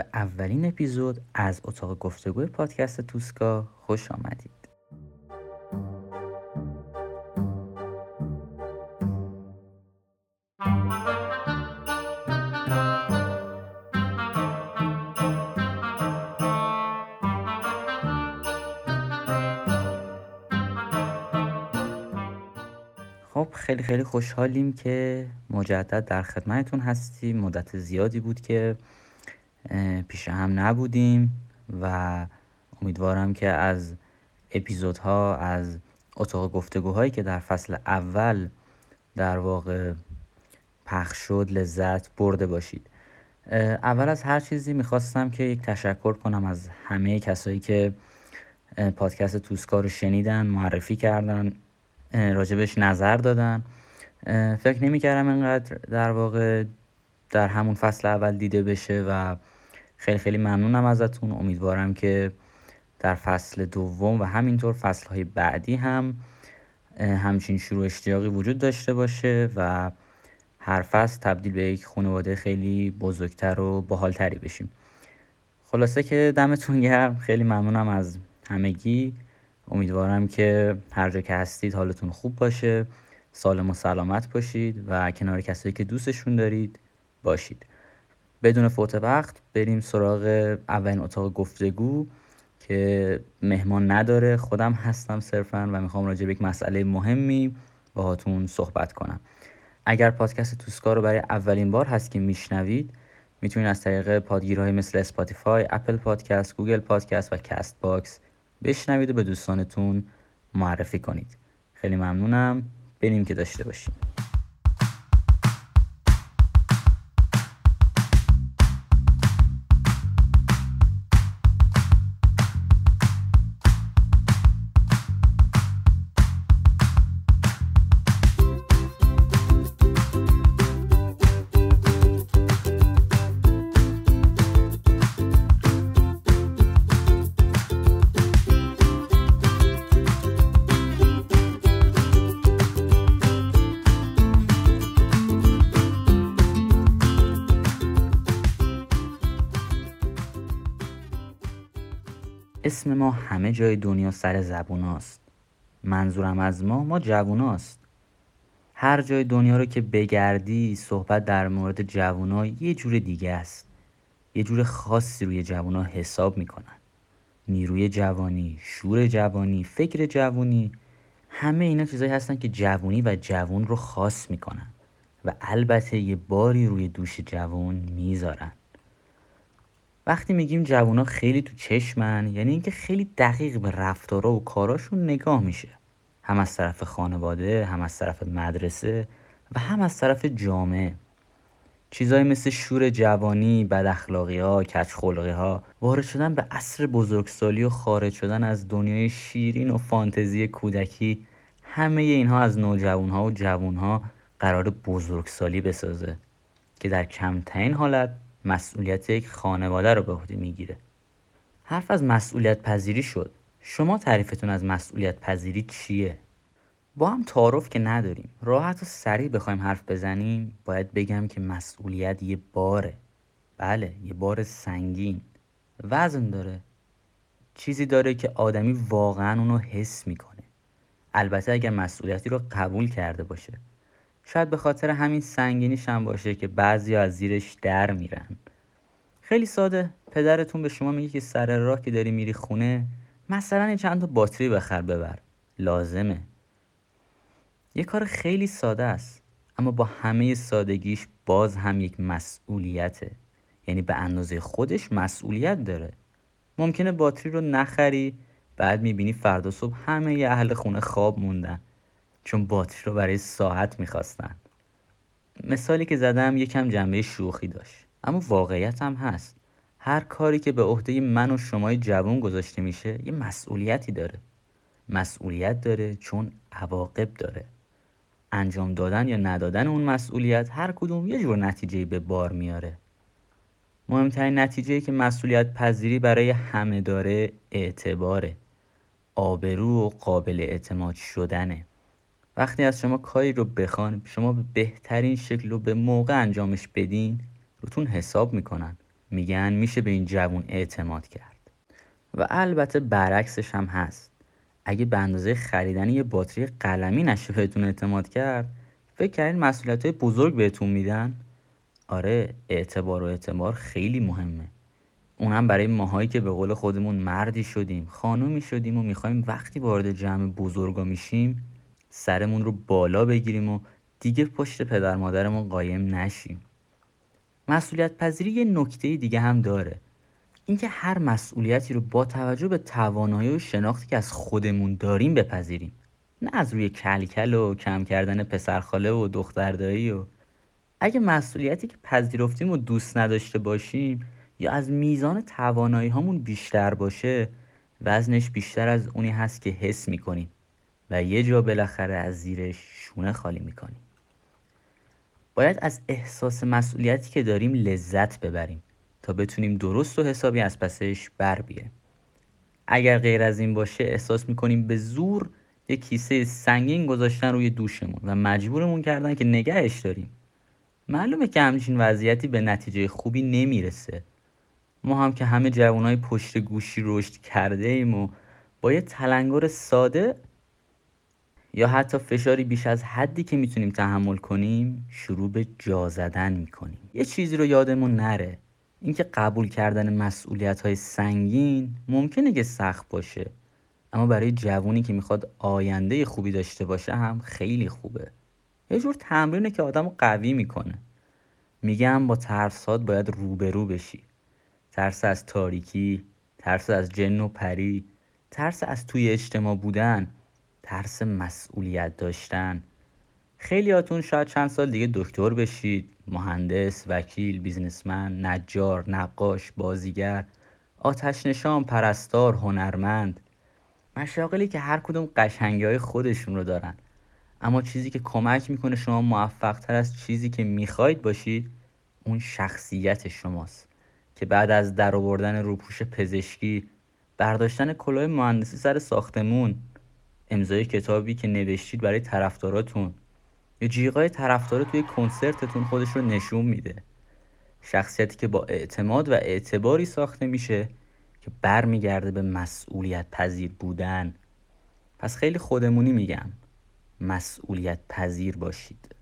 به اولین اپیزود از اتاق گفتگوی پادکست توسکا خوش آمدید. خب خیلی خیلی خوشحالیم که مجدد در خدمتتون هستیم. مدت زیادی بود که پیش هم نبودیم و امیدوارم که از اپیزودها از اتاق گفتگوهایی که در فصل اول در واقع پخش شد لذت برده باشید. اول از هر چیزی می‌خواستم که یک تشکر کنم از همه کسایی که پادکست توسکا رو شنیدن معرفی کردن راجبش نظر دادن. فکر نمی‌کردم اینقدر در واقع در همون فصل اول دیده بشه و خیلی خیلی ممنونم ازتون. امیدوارم که در فصل دوم و همینطور فصل های بعدی هم همچین شروع اشتیاقی وجود داشته باشه و هر فصل تبدیل به یک خانواده خیلی بزرگتر و باحالتری بشیم. خلاصه که دمتون گرم. خیلی ممنونم از همگی. امیدوارم که هر جا که هستید حالتون خوب باشه. سالم و سلامت باشید و کنار کسایی که دوستشون دارید باشید. بدون فوت وقت بریم سراغ اولین اتاق گفتگو که مهمان نداره. خودم هستم صرفا و می‌خوام راجع به یک مسئله مهمی باهاتون صحبت کنم. اگر پادکست توسکا رو برای اولین بار هست که میشنوید می‌تونید از طریق پادگیرهای مثل Spotify، Apple Podcast، Google Podcast و Castbox بشنوید و به دوستانتون معرفی کنید. خیلی ممنونم. بریم که داشته باشیم. اسم ما همه جای دنیا سر زبوناست منظورم از ما ما جووناست هر جای دنیا رو که بگردی صحبت در مورد جوونا یه جور دیگه است. یه جور خاصی روی جوونا حساب می‌کنن. نیروی جوانی، شور جوانی، فکر جوانی همه اینا چیزایی هستن که جوونی و جوون رو خاص می‌کنن و البته یه باری روی دوش جوون می‌ذارن. وقتی میگیم جوونا خیلی تو چشمن یعنی اینکه خیلی دقیق به رفتارا و کاراشون نگاه میشه. هم از طرف خانواده هم از طرف مدرسه و هم از طرف جامعه. چیزایی مثل شور جوانی، بد اخلاقی ها، کچ ها وارد شدن به عصر بزرگسالی و خارج شدن از دنیای شیرین و فانتزی کودکی همه اینها از نوجوان ها و جوان ها قرار بزرگسالی بسازه که در کمترین حالت مسئولیت یک خانواده رو به عهده می‌گیره. حرف از مسئولیت پذیری شد. شما تعریفتون از مسئولیت پذیری چیه؟ با هم تعارف که نداریم. راحت و سریع بخوایم حرف بزنیم. باید بگم که مسئولیت یه باره. بله یه بار سنگین. وزن داره. چیزی داره که آدمی واقعا اونو حس می‌کنه. البته اگر مسئولیتی رو قبول کرده باشه. شاید به خاطر همین سنگینیش هم باشه که بعضی از زیرش در میرن. خیلی ساده. پدرتون به شما میگه که سر راه که داری میری خونه مثلا چند تا باتری بخر ببر. لازمه. یه کار خیلی ساده است اما با همه سادگیش باز هم یک مسئولیته. یعنی به اندازه خودش مسئولیت داره. ممکنه باتری رو نخری بعد می‌بینی فردا صبح همه ی اهل خونه خواب موندن. چون باتری رو برای ساعت می‌خواستن. مثالی که زدم یکم جنبه شوخی داشت. اما واقعیت هم هست. هر کاری که به عهده من و شمای جوان گذاشته میشه یه مسئولیتی داره. مسئولیت داره چون عواقب داره. انجام دادن یا ندادن اون مسئولیت هر کدوم یه جور نتیجه به بار میاره. مهمترین نتیجه که مسئولیت پذیری برای همه داره اعتباره. آبرو و قابل اعتماد شدنه. وقتی از شما کاری رو بخوان شما به بهترین شکل رو به موقع انجامش بدین روتون حساب می‌کنن. میگن میشه به این جوون اعتماد کرد. و البته برعکسش هم هست. اگه به اندازه خریدن یه باتری قلمی نشه بهتون اعتماد کرد فکر کردین مسئولیت های بزرگ بهتون میدن؟ آره اعتبار و اعتبار خیلی مهمه. اونم برای ماهایی که به قول خودمون مردی شدیم خانومی شدیم و می‌خوایم وقتی وارد جمع بزرگا میشیم سرمون رو بالا بگیریم و دیگه پشت پدر مادرمون قایم نشیم. مسئولیت پذیری یه نکته دیگه هم داره. اینکه هر مسئولیتی رو با توجه به توانایی و شناختی که از خودمون داریم بپذیریم. نه از روی کلکل و کم کردن پسرخاله و دختردایی و اگه مسئولیتی که پذیرفتیم و دوست نداشته باشیم یا از میزان توانایی هامون بیشتر باشه وزنش بیشتر از اونی هست که حس می‌کنیم. و یه جا بالاخره از زیرش شونه خالی می‌کنیم. باید از احساس مسئولیتی که داریم لذت ببریم تا بتونیم درست و حسابی از پسش بر بیه. اگر غیر از این باشه احساس می‌کنیم به زور یه کیسه سنگین گذاشتن روی دوشمون و مجبورمون کردن که نگهش داریم. معلومه که همچین وضعیتی به نتیجه خوبی نمی‌رسه. ما هم که همه جوانای پشت گوشی رشد کرده ایم و با یه تلنگر ساده یا حتی فشاری بیش از حدی که می‌تونیم تحمل کنیم شروع به جا زدن می‌کنیم. یه چیزی رو یادمون نره. اینکه قبول کردن مسئولیت های سنگین ممکنه که سخت باشه اما برای جوونی که می‌خواد آینده خوبی داشته باشه هم خیلی خوبه. یه جور تمرینه که آدم قوی می‌کنه. میگم با ترسات باید روبرو بشی. ترس از تاریکی ترس از جن و پری ترس از توی اجتماع بودن. ترس مسئولیت داشتن. خیلیاتون شاید چند سال دیگه دکتر بشید مهندس، وکیل، بیزنسمن، نجار، نقاش، بازیگر آتش نشان، پرستار، هنرمند. مشاغلی که هر کدوم قشنگی های خودشون رو دارن. اما چیزی که کمک می‌کنه شما موفق تر از چیزی که می‌خواید باشید اون شخصیت شماست. که بعد از در آوردن روپوش پزشکی برداشتن کلاه مهندسی سر ساختمون امضای کتابی که نوشتید برای طرفداراتون. یا جیغای طرفدار توی کنسرتتون خودش رو نشون میده. شخصیتی که با اعتماد و اعتباری ساخته میشه که برمیگرده به مسئولیت پذیر بودن. پس خیلی خودمونی میگم. مسئولیت پذیر باشید.